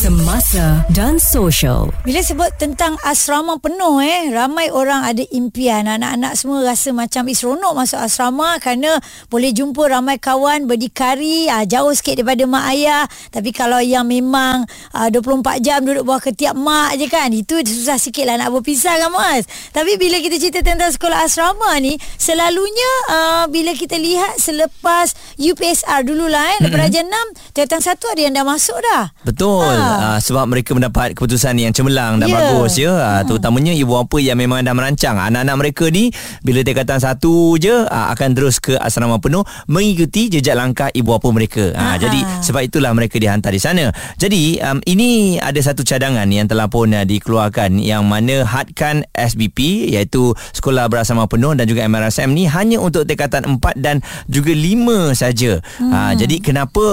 Semasa dan Social. Bila sebut tentang asrama penuh eh, ramai orang ada impian. Anak-anak semua rasa macam seronok masuk asrama kerana boleh jumpa ramai kawan berdikari, ah, jauh sikit daripada mak ayah. Tapi kalau yang memang ah, 24 jam duduk bawah ketiak mak je kan, itu susah sikit lah nak berpisah kan mas. Tapi bila kita cerita tentang sekolah asrama ni, selalunya ah, bila kita lihat selepas UPSR dululah eh, lepas Raja 6, tingkatan satu ada yang dah masuk dah. Betul. Ha. Uh, sebab mereka mendapat keputusan yang cemerlang dan Ya. bagus ya. Uh, terutamanya ibu bapa yang memang dah merancang anak-anak mereka ni bila tingkatan satu je uh, akan terus ke asrama penuh mengikuti jejak langkah ibu bapa mereka. Uh, Ha. jadi sebab itulah mereka dihantar di sana. Jadi um, ini ada satu cadangan yang telah pun uh, dikeluarkan yang mana hadkan SBP iaitu sekolah berasrama penuh dan juga MRSM ni hanya untuk tingkatan 4 dan juga 5 saja. Hmm. Uh, jadi kenapa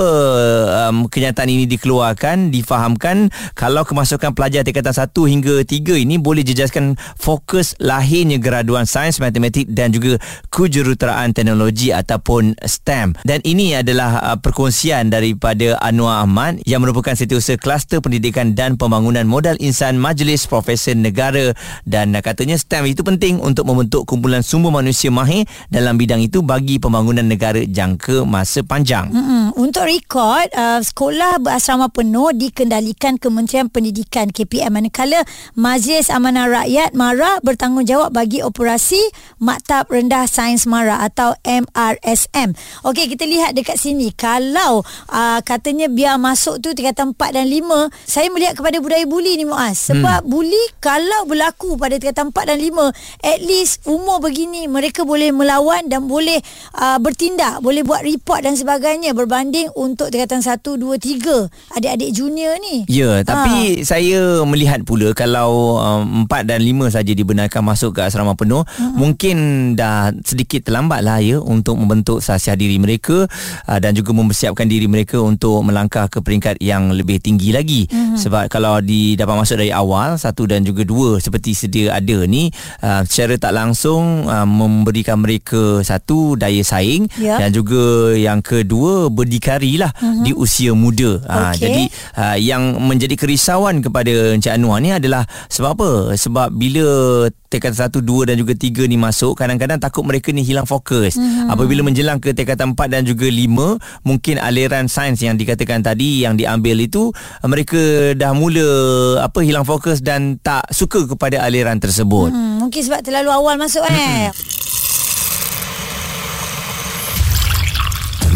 um, kenyataan ini dikeluarkan difahamkan kalau kemasukan pelajar tingkatan 1 hingga 3 ini boleh jejaskan fokus lahirnya graduan sains matematik dan juga kejuruteraan teknologi ataupun STEM dan ini adalah uh, perkongsian daripada Anwar Ahmad yang merupakan setiausaha kluster pendidikan dan pembangunan modal insan Majlis Profesor Negara dan uh, katanya STEM itu penting untuk membentuk kumpulan sumber manusia mahir dalam bidang itu bagi pembangunan negara jangka masa panjang. Mm-mm. Untuk rekod, uh, sekolah berasrama penuh dikendalikan Kementerian Pendidikan KPM manakala Majlis Amanah Rakyat MARA bertanggungjawab bagi operasi Maktab Rendah Sains MARA atau MRSM. Okey, kita lihat dekat sini. Kalau uh, katanya biar masuk tu tingkatan 4 dan 5, saya melihat kepada budaya buli ni Muaz. Sebab hmm. buli kalau berlaku pada tingkatan 4 dan 5, at least umur begini mereka boleh melawan dan boleh uh, bertindak, boleh buat report dan sebagainya berbanding untuk tingkatan 1, 2, 3 adik-adik junior ni. Ya, tapi ha. saya melihat pula kalau um, 4 dan 5 saja dibenarkan masuk ke asrama penuh, mm-hmm. mungkin dah sedikit terlambat lah ya untuk membentuk sasiah diri mereka uh, dan juga mempersiapkan diri mereka untuk melangkah ke peringkat yang lebih tinggi lagi. Mm-hmm. Sebab kalau di dapat masuk dari awal satu dan juga dua seperti sedia ada ni uh, secara tak langsung uh, memberikan mereka satu daya saing Ya. dan juga yang kedua berdikari lah mm-hmm. di usia muda. Ah, Okey. jadi uh, yang menjadi kerisauan kepada Encik Anwar ni adalah sebab apa? Sebab bila tingkatan 1, 2 dan juga 3 ni masuk kadang-kadang takut mereka ni hilang fokus. Hmm. Apabila menjelang ke tingkatan 4 dan juga 5 mungkin aliran sains yang dikatakan tadi yang diambil itu mereka dah mula apa hilang fokus dan tak suka kepada aliran tersebut. Hmm. Hmm, mungkin sebab terlalu awal masuk eh.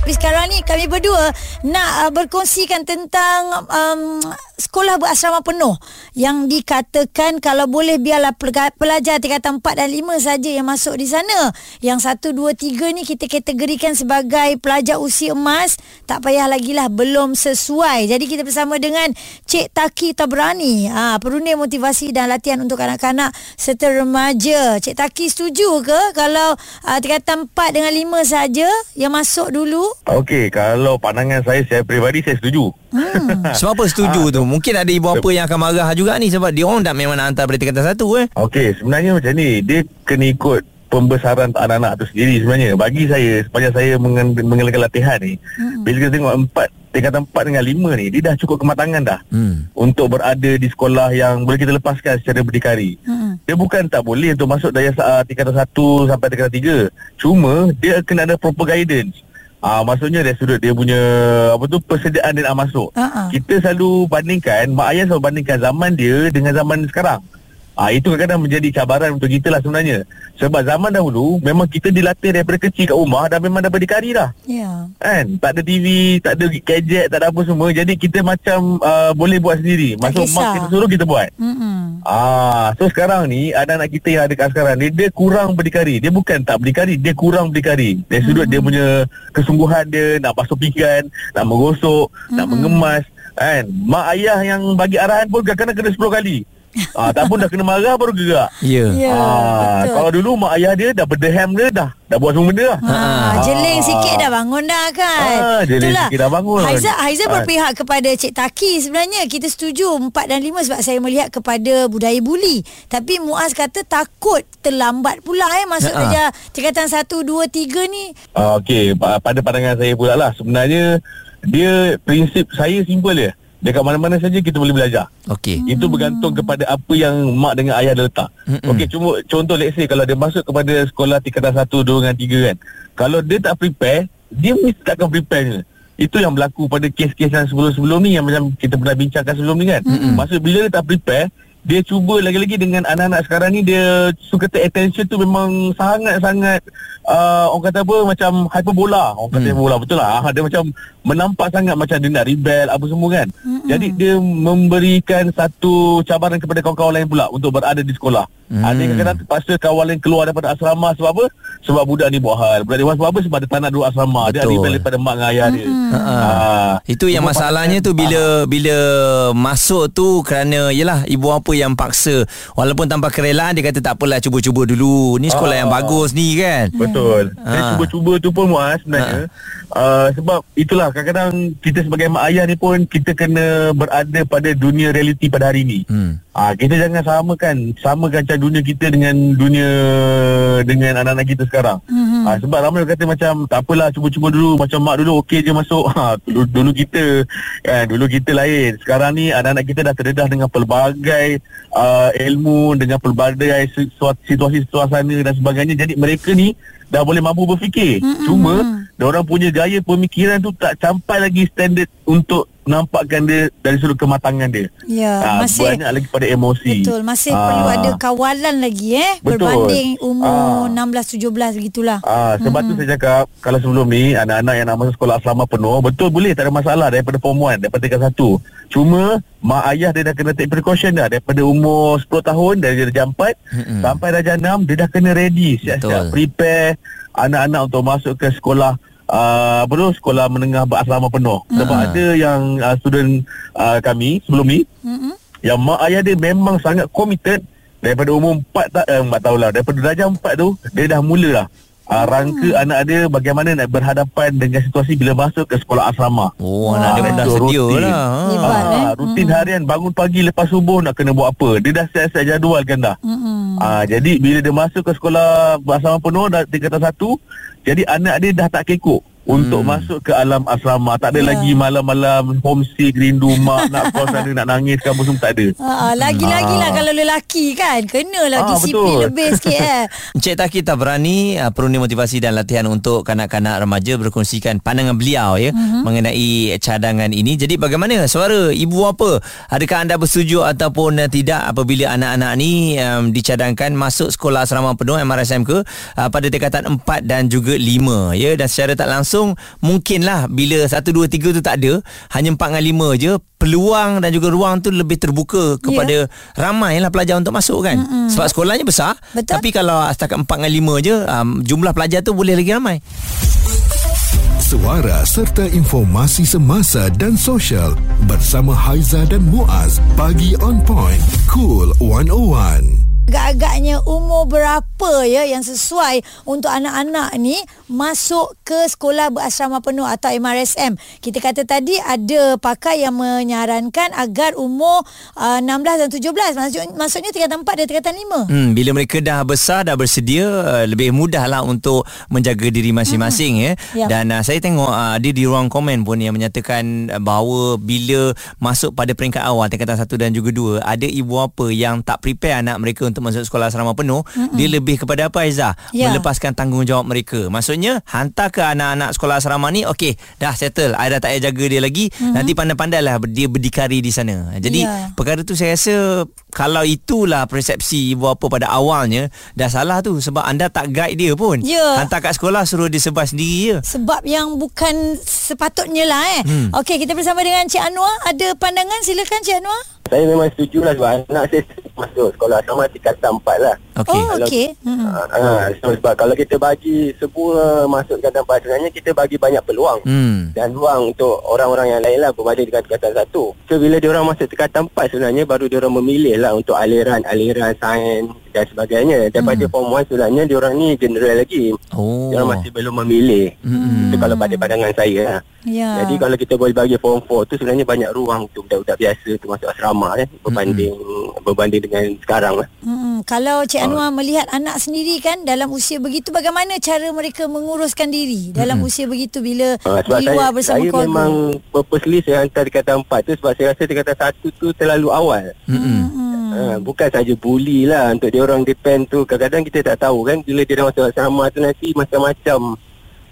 Tapi sekarang ni kami berdua nak uh, berkongsikan tentang um, sekolah berasrama penuh yang dikatakan kalau boleh biarlah pelajar tingkatan 4 dan 5 saja yang masuk di sana. Yang 1 2 3 ni kita kategorikan sebagai pelajar usia emas, tak payah lagi lah belum sesuai. Jadi kita bersama dengan Cik Taki Tabrani, ha, perunding motivasi dan latihan untuk kanak-kanak serta remaja. Cik Taki setuju ke kalau uh, tingkatan 4 dengan 5 saja yang masuk dulu? Okey, kalau pandangan saya saya peribadi saya setuju. Hmm. Sebab apa setuju tu? Mungkin ada ibu bapa yang akan marah juga ni sebab dia orang tak memang nak hantar pada tingkatan 1 eh. Okey, sebenarnya macam ni, dia kena ikut pembesaran anak-anak tu sendiri sebenarnya. Bagi saya, sepanjang saya mengenakan latihan ni, hmm. bila kita tengok empat tingkatan 4 dengan 5 ni, dia dah cukup kematangan dah. Hmm. Untuk berada di sekolah yang boleh kita lepaskan secara berdikari. Hmm. Dia bukan tak boleh untuk masuk dari uh, tingkatan 1 sampai tingkatan 3. Cuma dia kena ada proper guidance. Ah maksudnya dari sudut dia punya apa tu persediaan dia nak masuk. Ha-ha. Kita selalu bandingkan mak ayah selalu bandingkan zaman dia dengan zaman sekarang. Ah itu kadang-kadang menjadi cabaran untuk kita lah sebenarnya. Sebab zaman dahulu memang kita dilatih daripada kecil kat rumah dah memang dah berdikari dah. Ya. Kan? Tak ada TV, tak ada gadget, tak ada apa semua. Jadi kita macam uh, boleh buat sendiri. Masuk mak kita suruh kita buat. Hmm. Ah, so sekarang ni anak-anak kita yang ada kat sekarang ni dia kurang berdikari. Dia bukan tak berdikari, dia kurang berdikari. Dari sudut Hmm. dia punya kesungguhan dia nak basuh pinggan, nak menggosok, nak Hmm. mengemas, kan. Mak ayah yang bagi arahan pun kadang-kadang kena 10 kali. Ah, Tak pun dah kena marah baru gerak Ya Ya, ah, betul. Kalau dulu mak ayah dia dah berdeham dia dah Dah buat semua benda dah Ha, jeling sikit dah bangun dah kan. Ah, jeling sikit dah bangun. Haiza, Haiza Ah. berpihak kepada Cik Taki sebenarnya. Kita setuju 4 dan 5 sebab saya melihat kepada budaya buli. Tapi Muaz kata takut terlambat pula eh masuk Ah. darjah tingkatan 1 2 3 ni. Ah, Okey, pa- pada pandangan saya pula lah Sebenarnya Dia prinsip saya simple dia Dekat mana-mana saja kita boleh belajar Okey Itu bergantung kepada apa yang mak dengan ayah dia letak. Mm-mm. Okey, cuma contoh let's say kalau dia masuk kepada sekolah tingkatan 1, 2 dengan 3 kan. Kalau dia tak prepare, dia mesti takkan prepare je. Itu yang berlaku pada kes-kes yang sebelum-sebelum ni yang macam kita pernah bincangkan sebelum ni kan. Mm-hmm. Maksud bila dia tak prepare, dia cuba lagi-lagi dengan anak-anak sekarang ni dia suka take attention tu memang sangat-sangat uh, orang kata apa macam hyperbola. Orang kata Hmm. hyperbola betul lah. Ah, Dia macam menampak sangat macam dia nak rebel apa semua kan. Mm-hmm. Jadi dia memberikan satu cabaran kepada kawan-kawan lain pula untuk berada di sekolah. Hmm. Hmm. Ada yang kadang terpaksa kawan lain keluar daripada asrama sebab apa? Sebab budak ni buat hal. Budak ni buat sebab apa? Sebab dia tak nak duduk asrama. Dia Betul. ada rebel daripada mak dengan ayah dia. Ha-ha. Ah. Itu yang Cuma masalahnya tu bila bila masuk tu kerana yalah ibu apa yang paksa walaupun tanpa kerelaan dia kata tak apalah cuba-cuba dulu. Ni sekolah Ah. yang bagus ni kan. Betul. Saya Ah. cuba-cuba tu pun Muaz sebenarnya. Uh, sebab itulah kadang-kadang kita sebagai mak ayah ni pun kita kena berada pada dunia realiti pada hari ni. Hmm. Ah kita jangan samakan samakan macam dunia kita dengan dunia dengan anak-anak kita sekarang. Mm-hmm. Ah sebab ramai orang kata macam tak apalah cuba-cuba dulu macam mak dulu okey je masuk. Ha dulu, dulu kita kan dulu kita lain. Sekarang ni anak-anak kita dah terdedah dengan pelbagai uh, ilmu dengan pelbagai si- situasi suasana dan sebagainya. Jadi mereka ni dah boleh mampu berfikir. Mm-hmm. Cuma orang punya gaya pemikiran tu tak sampai lagi standard untuk nampakkan dia dari sudut kematangan dia. Ya, Ah, masih banyak lagi pada emosi. Betul, masih Ah. perlu ada kawalan lagi eh Betul. berbanding umur Ah. 16 17 begitulah. Ah, sebab tu saya cakap kalau sebelum ni anak-anak yang nak masuk sekolah asrama penuh betul boleh tak ada masalah daripada form 1 daripada tingkat 1. Cuma mak ayah dia dah kena take precaution dah daripada umur 10 tahun dari darjah 4 Mm-mm. sampai darjah 6 dia dah kena ready siap-siap prepare anak-anak untuk masuk ke sekolah Uh, apa tu? Sekolah menengah berasrama penuh. Sebab Ah. ada yang uh, student uh, kami sebelum ni Mm-mm. yang mak ayah dia memang sangat committed daripada umur 4 tak eh, 4 tahun lah. Daripada darjah 4 tu dia dah mula lah uh, rangka Hmm. anak dia bagaimana nak berhadapan dengan situasi bila masuk ke sekolah asrama Oh, Wah. anak dia pun dah sedia rutin. lah. Ha. Eh? Ah, rutin harian bangun pagi lepas subuh nak kena buat apa dia dah siap-siap jadualkan dah Mm-mm. Ah, jadi bila dia masuk ke sekolah bersama penuh dah tingkatan satu, jadi anak dia dah tak kekok untuk masuk ke alam asrama. Tak ada Ya. lagi malam-malam homesick, rindu mak, nak kos ada, nak nangis apa semua tak ada. Ah, lagi-lagi lah kalau lelaki kan Kenalah Ah, disiplin betul. lebih sikit eh Encik Taki Tabrani uh, perlu motivasi dan latihan untuk kanak-kanak remaja berkongsikan pandangan beliau ya uh-huh. mengenai cadangan ini. Jadi bagaimana suara ibu apa? Adakah anda bersetuju ataupun uh, tidak apabila anak-anak ni um, dicadangkan masuk sekolah asrama penuh MRSM ke uh, pada tingkatan 4 dan juga 5 ya dan secara tak langsung mungkinlah bila 1 2 3 tu tak ada hanya 4 dengan 5 je peluang dan juga ruang tu lebih terbuka kepada ramai lah pelajar untuk masuk kan. Mm-hmm. Sebab sekolahnya besar Betul. tapi kalau setakat 4 dengan 5 je um, jumlah pelajar tu boleh lagi ramai. Suara serta informasi semasa dan sosial bersama Haiza dan Muaz bagi on point cool 101. Agak-agaknya umur berapa ya yang sesuai untuk anak-anak ni masuk ke sekolah berasrama penuh atau MRSM. Kita kata tadi ada pakar yang menyarankan agar umur uh, 16 dan 17 maksud, maksudnya tingkatan 4 dan tingkatan 5. Hmm, bila mereka dah besar dah bersedia uh, lebih mudahlah untuk menjaga diri masing-masing ya. Ya. Dan uh, saya tengok uh, ada di ruang komen pun yang menyatakan uh, bahawa bila masuk pada peringkat awal tingkatan 1 dan juga 2 ada ibu apa yang tak prepare anak mereka untuk masuk sekolah asrama penuh Mm-mm. dia lebih kepada apa Aizah? Ya. Melepaskan tanggungjawab mereka. Maksudnya hantar ke anak-anak sekolah asrama ni okey dah settle I dah tak payah jaga dia lagi mm-hmm. nanti pandai-pandailah dia berdikari di sana. Jadi Ya. perkara tu saya rasa kalau itulah persepsi ibu apa pada awalnya dah salah tu sebab anda tak guide dia pun. Ya. Hantar kat sekolah suruh dia sebab sendiri je. Sebab yang bukan sepatutnya lah eh. Hmm. Okey, kita bersama dengan Cik Anwar. Ada pandangan? Silakan Cik Anwar. Saya memang setuju lah sebab anak saya masuk sekolah asrama tingkatan 4 lah. Okey. Oh, okey. Hmm. Ha, so sebab kalau kita bagi semua masuk tingkatan 4 sebenarnya kita bagi banyak peluang. Hmm. Dan ruang untuk orang-orang yang lain lah berbanding dengan tingkatan satu. So bila dia orang masuk tingkatan 4 sebenarnya baru dia orang memilih lah untuk aliran-aliran sains dan sebagainya. Daripada hmm. form 1 sebenarnya dia orang ni general lagi. Oh. Dia masih belum memilih. Hmm. Itu kalau pada pandangan saya lah. Ya. Jadi kalau kita boleh bagi form 4 tu sebenarnya banyak ruang untuk budak-budak biasa tu masuk asrama kan berbanding berbanding dengan sekarang lah. Hmm, kalau Cik Anwar melihat anak sendiri kan dalam usia begitu bagaimana cara mereka menguruskan diri dalam usia begitu bila Uh, di saya, luar bersama saya keluarga. memang purposely saya hantar tingkatan 4 tu sebab saya rasa tingkatan 1 tu terlalu awal. Hmm. Ha, bukan saja bully lah untuk dia orang depend tu kadang-kadang kita tak tahu kan bila dia dah masuk asrama tu nanti macam-macam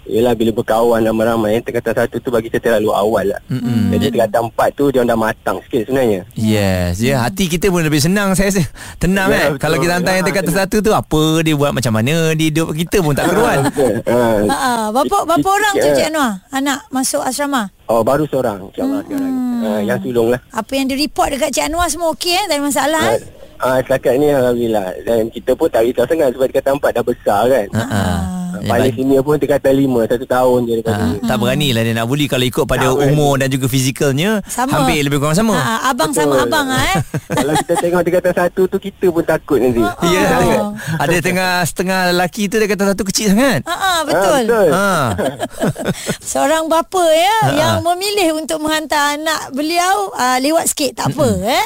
Yelah bila berkawan ramai-ramai Tingkatan satu tu bagi saya terlalu awal lah Mm-mm. Jadi tingkatan empat tu dia orang dah matang sikit sebenarnya Yes, ya hati kita pun lebih senang saya rasa. Tenang Ya, kan. betul. Kalau kita hantar yang Ya, tingkatan betul. satu tu apa dia buat macam mana di hidup kita pun tak keruan. ha. Ha, ah, berapa berapa orang tu it- Cik Anwar anak masuk asrama? Oh baru seorang InsyaAllah sekarang ha, Yang sulung lah Apa yang direport dekat Cik Anwar semua okey eh? Tak ada masalah eh? Ah, setakat ni Alhamdulillah Dan kita pun tak risau sangat Sebab tingkatan empat dah besar kan Ha ah. Paling senior pun tingkatan lima Satu tahun je daripada Ha, tak berani lah dia nak bully kalau ikut pada Tak berani. umur dan juga fizikalnya Sama. hampir lebih kurang sama. Ha, abang Betul. sama abang ah, eh. Kalau kita tengok tingkatan satu tu Kita pun takut nanti Ya. Oh. Ada tengah setengah lelaki tu dia kata satu kecil sangat. Ha, ah, betul. betul Ha. Seorang bapa ya Ha, yang ha. memilih untuk menghantar anak beliau uh, lewat sikit tak apa eh.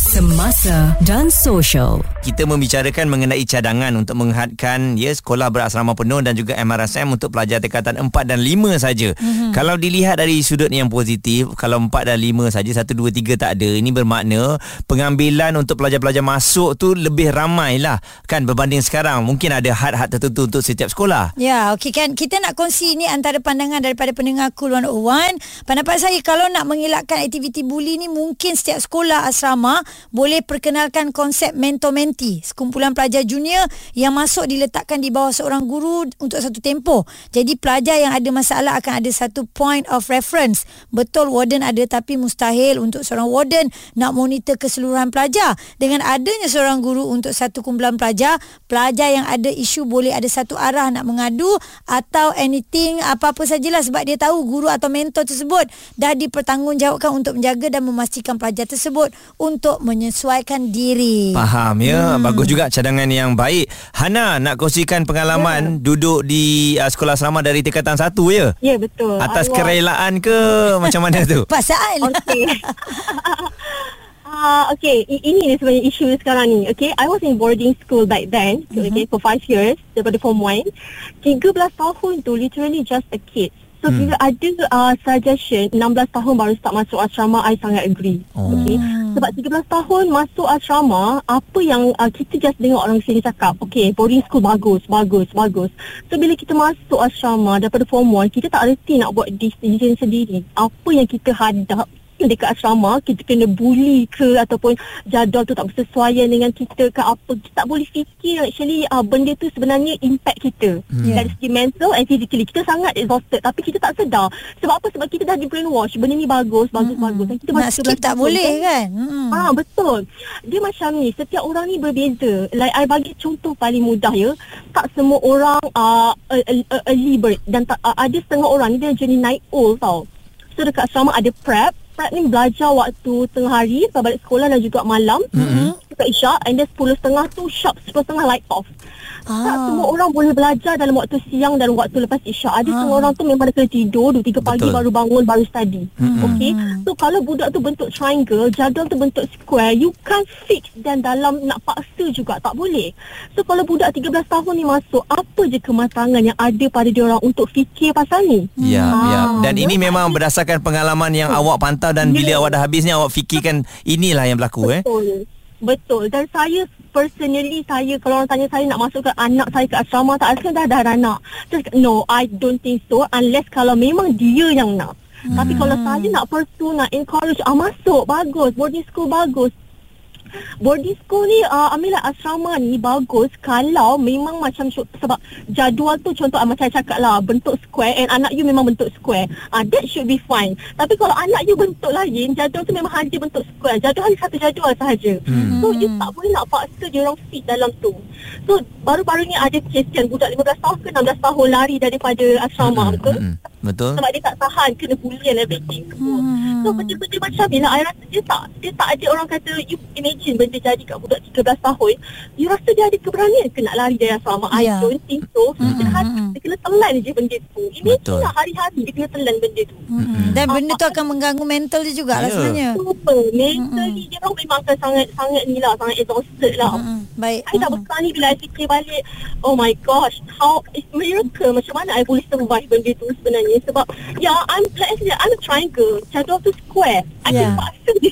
Semasa dan social. Kita membicarakan mengenai cadangan untuk menghadkan ya sekolah berasrama penuh dan juga MRSM untuk pelajar tingkatan 4 dan 5 saja. Mm-hmm. Kalau dilihat dari sudut yang positif, kalau 4 dan 5 saja 1 2 3 tak ada, ini bermakna pengambilan untuk pelajar-pelajar masuk tu lebih ramai lah kan berbanding sekarang. Mungkin ada had-had tertentu untuk setiap sekolah. Ya, okey kan kita nak kongsi ni antara pandangan daripada pendengar Cool 101. Pendapat saya kalau nak mengelakkan aktiviti buli ni mungkin setiap sekolah asrama boleh perkenalkan konsep mentor-menti. Sekumpulan pelajar junior yang masuk diletakkan di bawah seorang guru untuk satu tempoh. Jadi pelajar yang ada masalah akan ada satu point of reference. Betul warden ada tapi mustahil untuk seorang warden nak monitor keseluruhan pelajar. Dengan adanya seorang guru untuk satu kumpulan pelajar, pelajar yang ada isu boleh ada satu arah nak mengadu atau anything apa-apa sajalah sebab dia tahu guru atau mentor tersebut dah dipertanggungjawabkan untuk menjaga dan memastikan pelajar tersebut untuk menyesuaikan diri. Faham ya hmm. Bagus juga cadangan yang baik Hana nak kongsikan pengalaman Duduk di uh, sekolah asrama dari tingkatan satu ya Ya betul. Atas was- kerelaan ke Macam mana tu Pasal Okay. Ah, okay, I- ini ni sebenarnya isu sekarang ni. Okay, I was in boarding school back then. Mhm. Okay, for five years daripada form 1. 13 tahun tu literally just a kid. So Hmm. bila ada uh, suggestion 16 tahun baru start masuk asrama, I sangat agree. Oh. Okay. Sebab 13 tahun masuk asrama, apa yang uh, kita just dengar orang sini cakap, okay, boarding school bagus, bagus, bagus. So bila kita masuk asrama daripada form 1, kita tak reti nak buat decision sendiri. Apa yang kita hadap dekat asrama kita kena bully ke ataupun jadual tu tak bersesuaian dengan kita ke apa kita tak boleh fikir actually uh, benda tu sebenarnya impact kita Hmm. dari segi mental and physically kita sangat exhausted tapi kita tak sedar sebab apa sebab kita dah di brainwash benda ni bagus bagus Mm-mm. bagus dan kita nak masih skip 11 tak boleh kan? Hmm. Ah betul. Dia macam ni, setiap orang ni berbeza. Like I bagi contoh paling mudah ya. Tak semua orang uh, early bird dan tak, uh, ada setengah orang ni dia jenis night owl tau. So dekat asrama ada prep. Prep ni belajar waktu tengah hari sampai balik sekolah dan juga malam. Mm-hmm. Dekat Isyak and then 10.30 tu sharp 10.30 light off. Ah. Tak Ah. semua orang boleh belajar dalam waktu siang dan waktu lepas isyak. Ada setengah orang tu memang kena tidur 2 3 pagi Betul. baru bangun baru study. Hmm. Okey. So kalau budak tu bentuk triangle, jadual tu bentuk square, you can't fix dan dalam nak paksa juga tak boleh. So kalau budak 13 tahun ni masuk, apa je kematangan yang ada pada dia orang untuk fikir pasal ni? Ya, Ah, ya. Dan ini memang berdasarkan pengalaman yang awak pantau dan bila Ya. awak dah habis ni awak fikirkan inilah yang berlaku eh. Betul. Dan saya personally saya kalau orang tanya saya nak masukkan anak saya ke asrama tak rasa dah dah ada anak. Just no, I don't think so unless kalau memang dia yang nak. Hmm. Tapi kalau saya nak pursue nak encourage ah masuk bagus boarding school bagus boarding school ni uh, ambillah asrama ni bagus kalau memang macam sebab jadual tu contoh uh, macam saya cakap lah bentuk square and anak you memang bentuk square uh, that should be fine tapi kalau anak you bentuk lain jadual tu memang hanya bentuk square jadual hanya satu jadual sahaja hmm. so you tak boleh nak paksa dia orang fit dalam tu so baru-baru ni ada kes kan budak 15 tahun ke 16 tahun lari daripada asrama hmm. betul Mm-mm. Betul sebab dia tak tahan kena bully and everything hmm. so benda-benda macam ni lah I rasa dia tak dia tak ada orang kata you imagine benda jadi kat budak 13 tahun you rasa dia ada keberanian ke nak lari dari asrama Ya. I don't think so hmm. dia, hati, dia kena telan je benda tu imagine Betul. lah hari-hari dia kena telan benda tu Mm-mm. Dan benda tu akan mengganggu mental dia jugalah Ya. sebenarnya. super mentally dia orang memang akan sangat sangat ni lah sangat exhausted lah Mm-mm. Baik. I dah Mm-mm. besar ni bila I fikir balik Oh my gosh How It's miracle Macam mana I boleh survive benda tu sebenarnya Sebab Ya I'm said I'm a triangle Jadual tu square I Yeah. yeah. paksa dia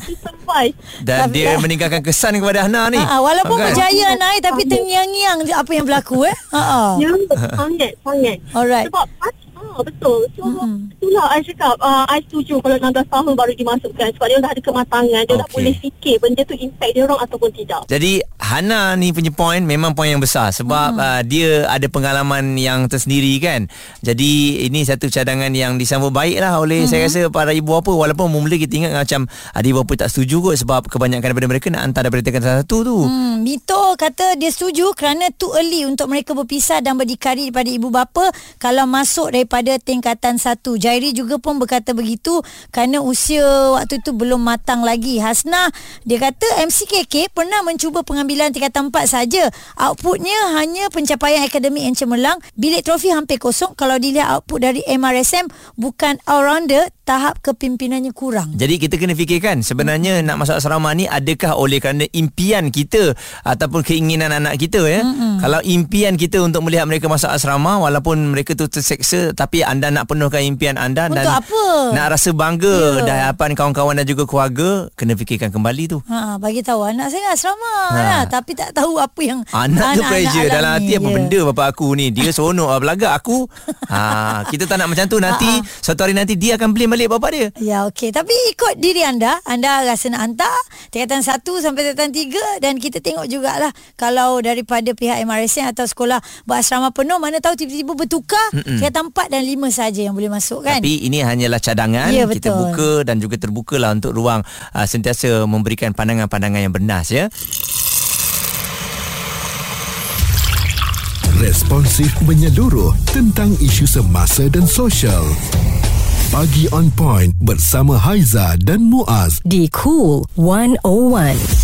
to survive Dan Tapi- dia meninggalkan kesan kepada Hana ni Ha, walaupun Kan? berjaya naik tapi terngiang-ngiang apa yang berlaku eh. Ha ah. Ya Sangat Sangat Alright. Sebab betul. So, Mm-mm. itulah I cakap, uh, I setuju kalau 16 tahun baru dimasukkan sebab dia dah ada kematangan, dia dah Okey. boleh fikir benda tu impact dia orang ataupun tidak. Jadi Hana ni punya point memang point yang besar sebab hmm. uh, dia ada pengalaman yang tersendiri kan. Jadi ini satu cadangan yang disambut baik lah oleh hmm. saya rasa para ibu bapa walaupun mula kita ingat macam ada ibu bapa tak setuju kot sebab kebanyakan daripada mereka nak hantar daripada tingkatan satu tu. Hmm, Hmm. Mito kata dia setuju kerana too early untuk mereka berpisah dan berdikari daripada ibu bapa kalau masuk daripada tingkatan satu. Jairi juga pun berkata begitu kerana usia waktu itu belum matang lagi. Hasna dia kata MCKK pernah mencuba pengambilan tingkatan 4 saja. Outputnya hanya pencapaian akademik yang cemerlang. Bilik trofi hampir kosong kalau dilihat output dari MRSM bukan all-rounder tahap kepimpinannya kurang. Jadi kita kena fikirkan sebenarnya hmm. nak masuk asrama ni adakah oleh kerana impian kita ataupun keinginan anak kita ya. Hmm. Kalau impian kita untuk melihat mereka masuk asrama walaupun mereka tu terseksa tapi anda nak penuhkan impian anda Untuk dan apa? nak rasa bangga yeah. di hadapan kawan-kawan dan juga keluarga kena fikirkan kembali tu. Ha, bagi tahu anak saya asrama Ha. ha. tapi tak tahu apa yang Anak tu pressure dalam alami. hati apa Ya. benda bapak aku ni dia seronok lah belagak aku ha, kita tak nak macam tu nanti suatu hari nanti dia akan blame balik bapak dia Ya okey tapi ikut diri anda anda rasa nak hantar tingkatan 1 sampai tingkatan 3 dan kita tengok jugalah kalau daripada pihak MRSN atau sekolah berasrama penuh mana tahu tiba-tiba bertukar Mm-mm. tingkatan 4 dan 5 saja yang boleh masuk kan Tapi ini hanyalah cadangan Ya, Kita betul. buka dan juga terbukalah Untuk ruang uh, Sentiasa memberikan pandangan-pandangan yang bernas ya Responsif menyeluruh tentang isu semasa dan sosial. Pagi on point bersama Haiza dan Muaz. Di Cool 101.